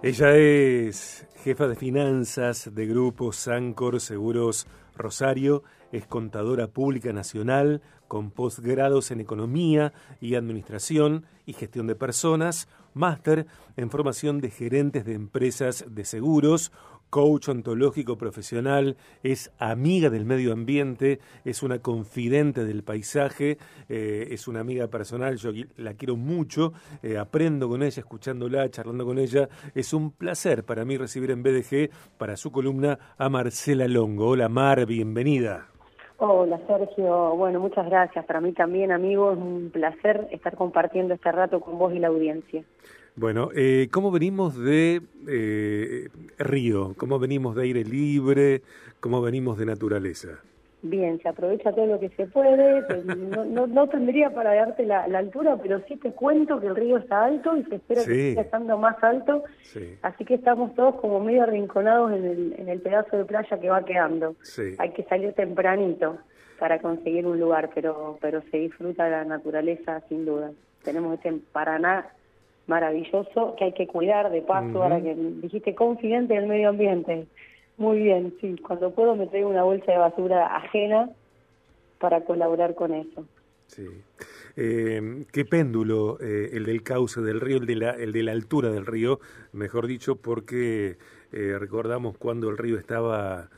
Ella es jefa de finanzas de Grupo Sancor Seguros Rosario, es contadora pública nacional con posgrados en economía y administración y gestión de personas, máster en formación de gerentes de empresas de seguros, coach ontológico profesional, es amiga del medio ambiente, es una confidente del paisaje, eh, es una amiga personal, yo la quiero mucho, eh, aprendo con ella, escuchándola, charlando con ella. Es un placer para mí recibir en BDG para su columna a Marcela Longo. Hola Mar, bienvenida. Hola Sergio, bueno, muchas gracias. Para mí también, amigo, es un placer estar compartiendo este rato con vos y la audiencia. Bueno, eh, ¿cómo venimos de eh, río? ¿Cómo venimos de aire libre? ¿Cómo venimos de naturaleza? Bien, se aprovecha todo lo que se puede. Pues, no, no, tendría para darte la, altura, pero sí te cuento que el río está alto y se espera que siga estando más alto. Así que estamos todos como medio arrinconados en el, en el pedazo de playa que va quedando. Hay que salir tempranito para conseguir un lugar, pero, pero se disfruta la naturaleza sin duda. Tenemos este Paraná maravilloso que hay que cuidar de paso, ahora que dijiste confidente del medio ambiente. Muy bien, sí, cuando puedo me traigo una bolsa de basura ajena para colaborar con eso. Sí. Eh, ¿Qué péndulo eh, el del cauce del río, el de, la, el de la altura del río, mejor dicho, porque eh, recordamos cuando el río estaba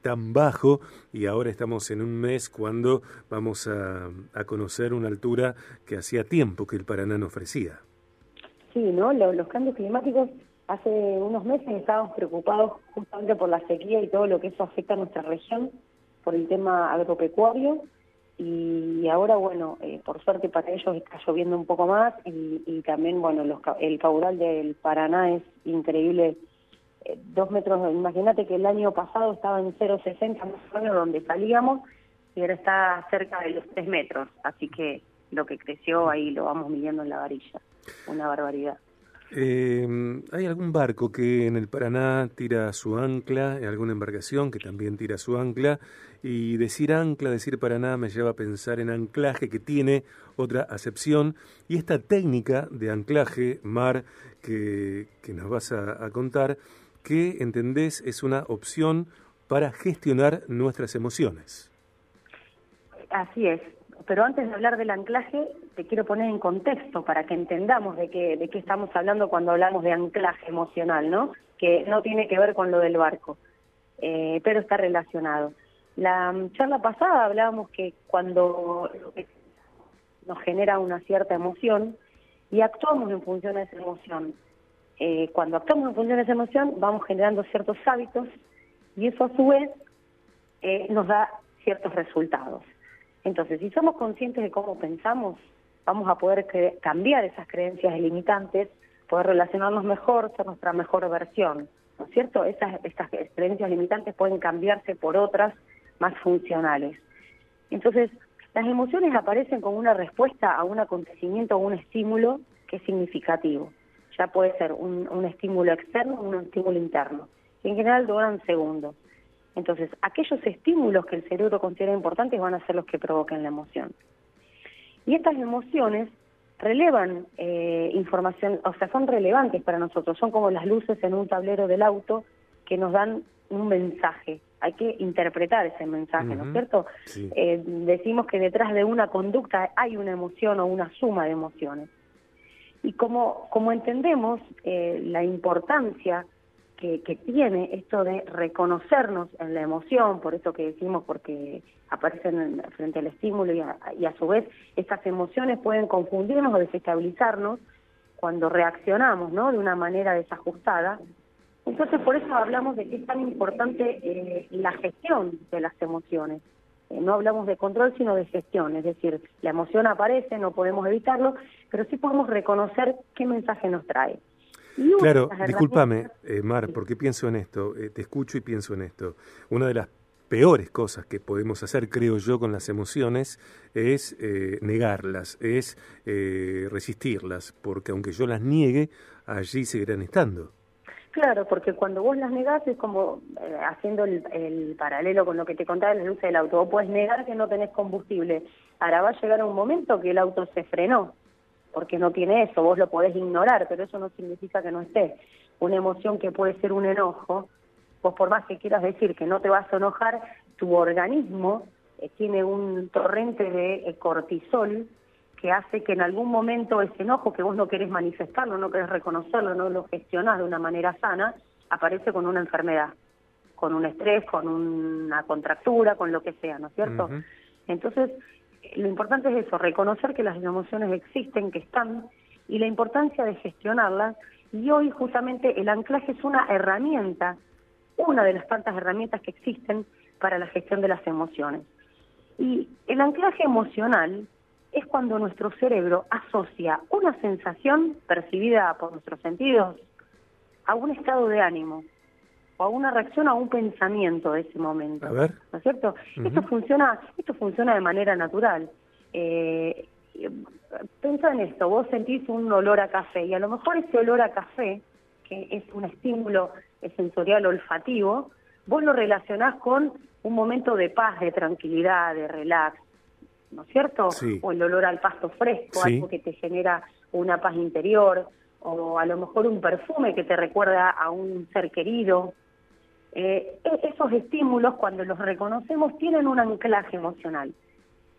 tan bajo y ahora estamos en un mes cuando vamos a, a conocer una altura que hacía tiempo que el Paraná no ofrecía sí, ¿no? Los, cambios climáticos, hace unos meses estábamos preocupados justamente por la sequía y todo lo que eso afecta a nuestra región, por el tema agropecuario, y ahora, bueno, eh, por suerte para ellos está lloviendo un poco más y, también, bueno, el caudal del Paraná es increíble. Eh, dos metros, imagínate que el año pasado estaba en 0,60 más o menos donde salíamos y ahora está cerca de los 3 metros, así que lo que creció ahí lo vamos midiendo en la varilla una barbaridad. Eh, ¿Hay algún barco que en el Paraná tira su ancla, alguna embarcación que también tira su ancla? Y decir ancla, decir Paraná me lleva a pensar en anclaje que tiene otra acepción. Y esta técnica de anclaje, mar, que, que nos vas a contar, que entendés es una opción para gestionar nuestras emociones. Así es, pero antes de hablar del anclaje, te quiero poner en contexto para que entendamos de qué, de qué estamos hablando cuando hablamos de anclaje emocional, ¿no? Que no tiene que ver con lo del barco, eh, pero está relacionado. La charla pasada hablábamos que cuando nos genera una cierta emoción y actuamos en función de esa emoción, eh, cuando actuamos en función de esa emoción vamos generando ciertos hábitos y eso a su vez eh, nos da ciertos resultados. Entonces, si somos conscientes de cómo pensamos, vamos a poder cambiar esas creencias limitantes, poder relacionarnos mejor, ser nuestra mejor versión, ¿no es cierto? Esas, estas creencias limitantes pueden cambiarse por otras más funcionales. Entonces, las emociones aparecen como una respuesta a un acontecimiento o un estímulo que es significativo. Ya puede ser un, un estímulo externo o un estímulo interno. en general duran segundos. Entonces, aquellos estímulos que el cerebro considera importantes van a ser los que provoquen la emoción. Y estas emociones relevan eh, información, o sea, son relevantes para nosotros, son como las luces en un tablero del auto que nos dan un mensaje. Hay que interpretar ese mensaje, ¿no es cierto? Eh, decimos que detrás de una conducta hay una emoción o una suma de emociones. Y como, como entendemos eh, la importancia que, tiene esto de reconocernos en la emoción, por eso que decimos, porque aparecen frente al estímulo y a, y a su vez estas emociones pueden confundirnos o desestabilizarnos cuando reaccionamos ¿no? de una manera desajustada. Entonces por eso hablamos de que es tan importante eh, la gestión de las emociones. Eh, no hablamos de control, sino de gestión, es decir, la emoción aparece, no podemos evitarlo, pero sí podemos reconocer qué mensaje nos trae. Claro, discúlpame, eh, Mar, porque pienso en esto, eh, te escucho y pienso en esto. Una de las peores cosas que podemos hacer, creo yo, con las emociones es eh, negarlas, es resistirlas, porque aunque yo las niegue, allí seguirán estando. Claro, porque cuando vos las negás es como haciendo el, paralelo con lo que te contaba en la luz del auto. Vos puedes negar que no tenés combustible. Ahora va a llegar un momento que el auto se frenó porque no tiene eso, vos lo podés ignorar, pero eso no significa que no esté. Una emoción que puede ser un enojo, vos por más que quieras decir que no te vas a enojar, tu organismo eh, tiene un torrente de eh, cortisol que hace que en algún momento ese enojo que vos no querés manifestarlo, no querés reconocerlo, no lo gestionás de una manera sana, aparece con una enfermedad, con un estrés, con una contractura, con lo que sea, ¿no es cierto? Entonces, lo importante es eso, reconocer que las emociones existen, que están, y la importancia de gestionarlas. Y hoy justamente el anclaje es una herramienta, una de las tantas herramientas que existen para la gestión de las emociones. Y el anclaje emocional es cuando nuestro cerebro asocia una sensación percibida por nuestros sentidos a un estado de ánimo o a una reacción a un pensamiento de ese momento. ¿No es cierto? Esto funciona, esto funciona de manera natural. Eh, pensa en esto, vos sentís un olor a café y a lo mejor ese olor a café, que es un estímulo sensorial olfativo, vos lo relacionás con un momento de paz, de tranquilidad, de relax, ¿no es cierto? O el olor al pasto fresco, algo que te genera una paz interior, o a lo mejor un perfume que te recuerda a un ser querido. Eh, e-, esos estímulos, cuando los reconocemos, tienen un anclaje emocional,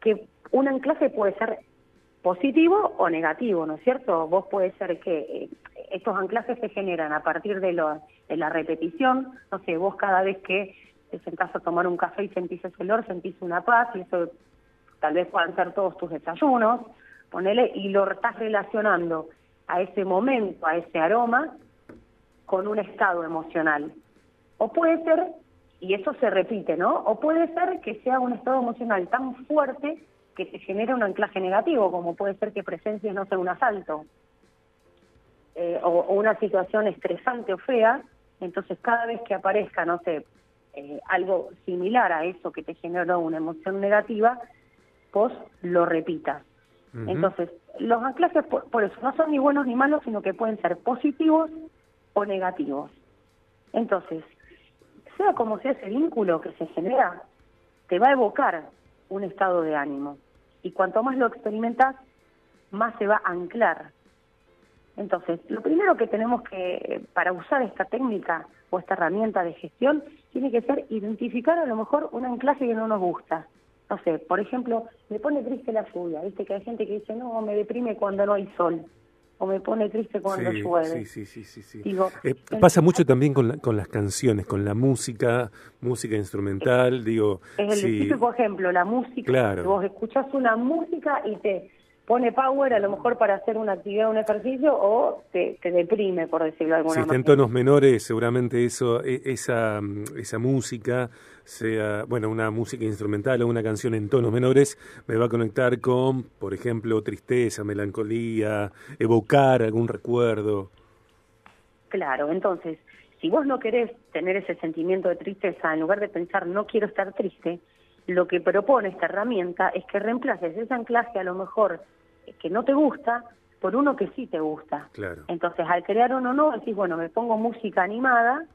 que un anclaje puede ser positivo o negativo, ¿no es cierto? Vos puede ser que eh, estos anclajes se generan a partir de, lo, de la repetición, no sé, vos cada vez que te sentás a tomar un café y sentís ese olor, sentís una paz, y eso tal vez puedan ser todos tus desayunos, ponele, y lo estás relacionando a ese momento, a ese aroma, con un estado emocional. O puede ser, y eso se repite, ¿no? O puede ser que sea un estado emocional tan fuerte que te genera un anclaje negativo, como puede ser que presencies, no sé, un asalto, eh, o, una situación estresante o fea, entonces cada vez que aparezca, no sé, eh, algo similar a eso que te generó una emoción negativa, vos lo repitas. Entonces, los anclajes por, eso no son ni buenos ni malos, sino que pueden ser positivos o negativos. Entonces, sea como sea ese vínculo que se genera, te va a evocar un estado de ánimo. Y cuanto más lo experimentas, más se va a anclar. Entonces, lo primero que tenemos que, para usar esta técnica o esta herramienta de gestión, tiene que ser identificar a lo mejor un anclaje que no nos gusta no sé, por ejemplo, me pone triste la lluvia, viste que hay gente que dice, no, me deprime cuando no hay sol, o me pone triste cuando llueve. Sí, sí, sí, sí. Eh, pasa mucho también con, con las canciones, con la música, música instrumental, digo... Es el típico ejemplo, la música, claro. vos escuchás una música y te pone power a lo mejor para hacer una actividad, un ejercicio, o te, te deprime, por decirlo de alguna manera. Si en tonos menores, seguramente eso, e, esa, esa música, sea, bueno, una música instrumental o una canción en tonos menores, me va a conectar con, por ejemplo, tristeza, melancolía, evocar algún recuerdo. Claro, entonces, si vos no querés tener ese sentimiento de tristeza, en lugar de pensar no quiero estar triste, lo que propone esta herramienta es que reemplaces ese anclaje a lo mejor que no te gusta por uno que sí te gusta. Claro. Entonces, al crear uno nuevo, decís, bueno, me pongo música animada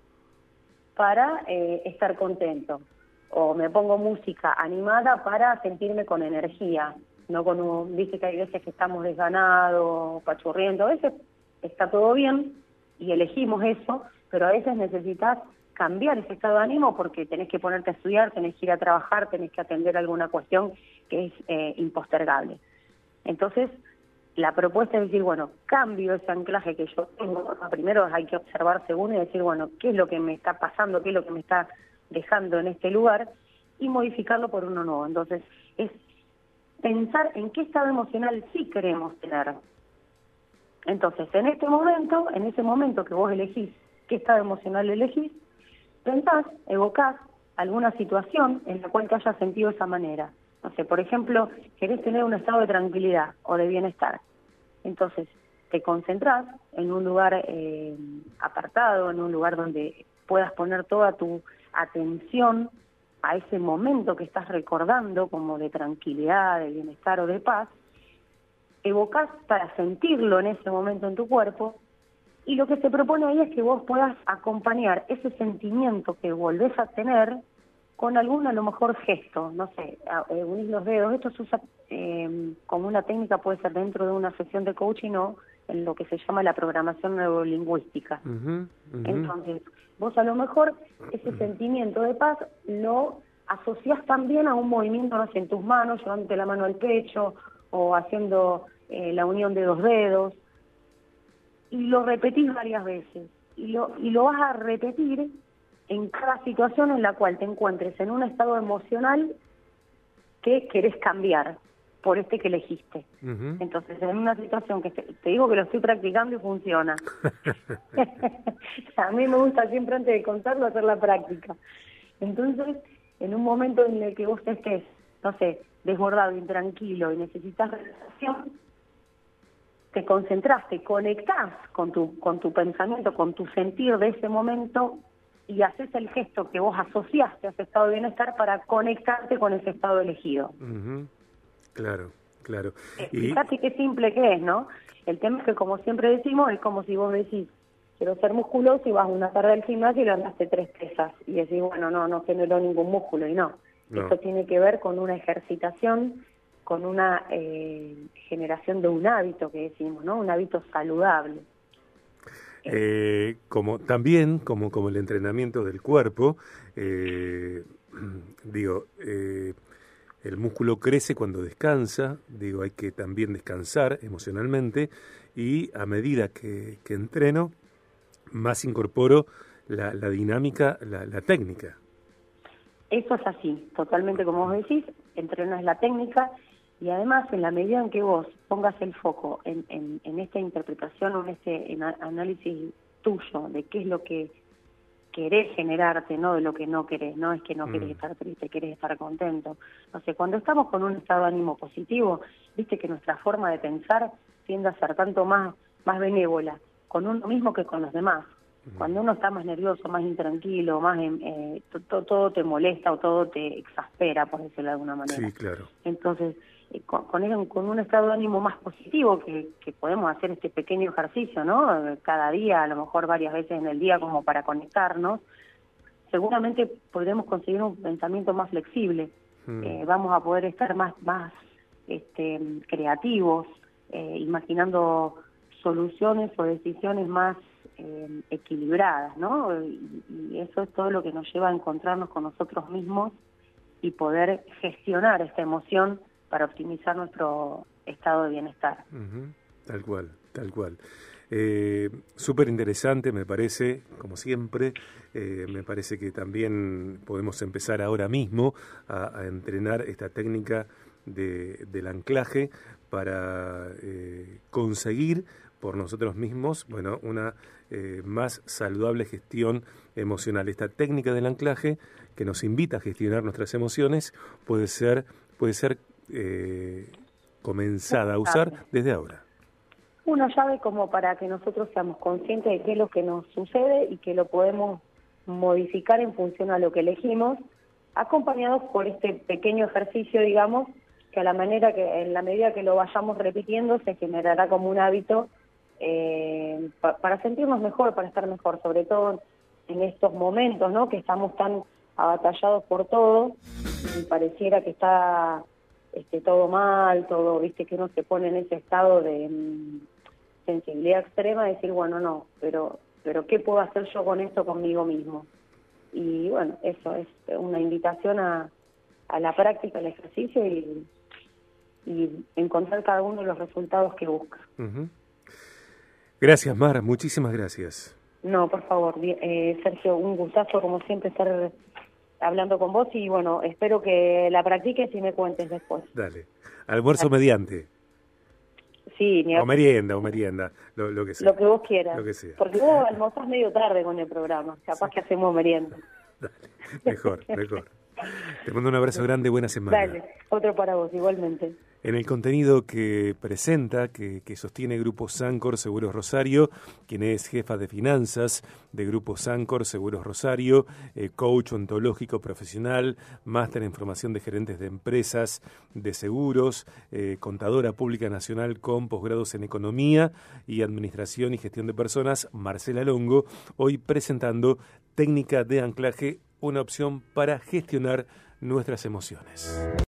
para eh, estar contento. O me pongo música animada para sentirme con energía. No con un, dice que hay veces que estamos desganados, pachurriendo. A veces está todo bien y elegimos eso, pero a veces necesitas cambiar ese estado de ánimo porque tenés que ponerte a estudiar, tenés que ir a trabajar, tenés que atender alguna cuestión que es eh, impostergable. Entonces, la propuesta es decir, bueno, cambio ese anclaje que yo tengo. Primero hay que observar según y decir, bueno, qué es lo que me está pasando, qué es lo que me está dejando en este lugar y modificarlo por uno nuevo. Entonces, es pensar en qué estado emocional sí queremos tener. Entonces, en este momento, en ese momento que vos elegís qué estado emocional elegís, pensás, evocás alguna situación en la cual te hayas sentido esa manera. No sé, por ejemplo, querés tener un estado de tranquilidad o de bienestar. Entonces, te concentrás en un lugar eh, apartado, en un lugar donde puedas poner toda tu atención a ese momento que estás recordando como de tranquilidad, de bienestar o de paz, evocás para sentirlo en ese momento en tu cuerpo y lo que se propone ahí es que vos puedas acompañar ese sentimiento que volvés a tener con algún a lo mejor gesto, no sé, eh, unir los dedos. Esto se usa eh, como una técnica, puede ser dentro de una sesión de coaching o en lo que se llama la programación neurolingüística. Entonces, vos a lo mejor ese sentimiento de paz lo asocias también a un movimiento, no sé, en tus manos, llevándote la mano al pecho o haciendo eh, la unión de dos dedos, y lo repetís varias veces. Y lo, y lo vas a repetir en cada situación en la cual te encuentres en un estado emocional que querés cambiar por este que elegiste. Entonces, en una situación que te, digo que lo estoy practicando y funciona. a mí me gusta siempre antes de contarlo hacer la práctica. Entonces, en un momento en el que vos estés, no sé, desbordado, intranquilo y necesitas relajación, te concentras, te conectás con tu, con tu pensamiento, con tu sentir de ese momento y haces el gesto que vos asociaste a ese estado de bienestar para conectarte con ese estado elegido. Claro, claro. Eh, fíjate qué simple que es, ¿no? El tema es que, como siempre decimos, es como si vos decís, quiero ser musculoso y vas una tarde al gimnasio y le andaste tres pesas y decís, bueno, no, no generó ningún músculo y no. Esto tiene que ver con una ejercitación, con una eh, generación de un hábito que decimos, ¿no? Un hábito saludable. Eh, como también como como el entrenamiento del cuerpo eh, digo eh, el músculo crece cuando descansa digo hay que también descansar emocionalmente y a medida que, entreno más incorporo la, la dinámica la, técnica. Eso es así totalmente como vos decís entrenas la técnica y además, en la medida en que vos pongas el foco en, en, esta interpretación o en este análisis tuyo de qué es lo que querés generarte, no de lo que no querés, no es que no querés mm. estar triste, querés estar contento. No sé, cuando estamos con un estado de ánimo positivo, viste que nuestra forma de pensar tiende a ser tanto más, más benévola con uno mismo que con los demás. Mm. Cuando uno está más nervioso, más intranquilo, más eh, todo te molesta o todo te exaspera, por decirlo de alguna manera. Sí, claro. Entonces, eh, con, con, un estado de ánimo más positivo que, podemos hacer este pequeño ejercicio, ¿no? Cada día, a lo mejor varias veces en el día como para conectarnos, seguramente podremos conseguir un pensamiento más flexible. Hmm. Eh, vamos a poder estar más, más este, creativos, eh, imaginando soluciones o decisiones más equilibradas, ¿no? y eso es todo lo que nos lleva a encontrarnos con nosotros mismos y poder gestionar esta emoción para optimizar nuestro estado de bienestar. Tal cual, tal cual. Eh, Súper interesante, me parece, como siempre. Eh, me parece que también podemos empezar ahora mismo a, entrenar esta técnica de, del anclaje para eh, conseguir por nosotros mismos, bueno, una eh, más saludable gestión emocional. Esta técnica del anclaje que nos invita a gestionar nuestras emociones puede ser, puede ser eh, comenzada a usar desde ahora? Una llave como para que nosotros seamos conscientes de qué es lo que nos sucede y que lo podemos modificar en función a lo que elegimos, acompañados por este pequeño ejercicio, digamos, que a la manera que en la medida que lo vayamos repitiendo se generará como un hábito eh, para sentirnos mejor, para estar mejor, sobre todo en estos momentos, ¿no? Que estamos tan abatallados por todo y pareciera que está este, todo mal, todo, viste, que uno se pone en ese estado de mm, sensibilidad extrema, decir, bueno, no, pero, pero ¿qué puedo hacer yo con esto conmigo mismo? Y bueno, eso es una invitación a, a la práctica, al ejercicio y, y encontrar cada uno de los resultados que busca. Gracias, Mar, muchísimas gracias. No, por favor, eh, Sergio, un gustazo como siempre estar hablando con vos y bueno, espero que la practiques y me cuentes después. Dale. Almuerzo mediante. Sí, o merienda, o merienda, lo, que sea. Lo que vos quieras. Lo que sea. Porque vos almorzás medio tarde con el programa, capaz que hacemos merienda. Dale. Mejor, mejor. Te mando un abrazo grande, buena semana. Dale, otro para vos, igualmente. En el contenido que presenta, que, sostiene Grupo Sancor Seguros Rosario, quien es jefa de finanzas de Grupo Sancor Seguros Rosario, eh, coach ontológico profesional, máster en formación de gerentes de empresas de seguros, eh, contadora pública nacional con posgrados en economía y administración y gestión de personas, Marcela Longo, hoy presentando técnica de anclaje una opción para gestionar nuestras emociones.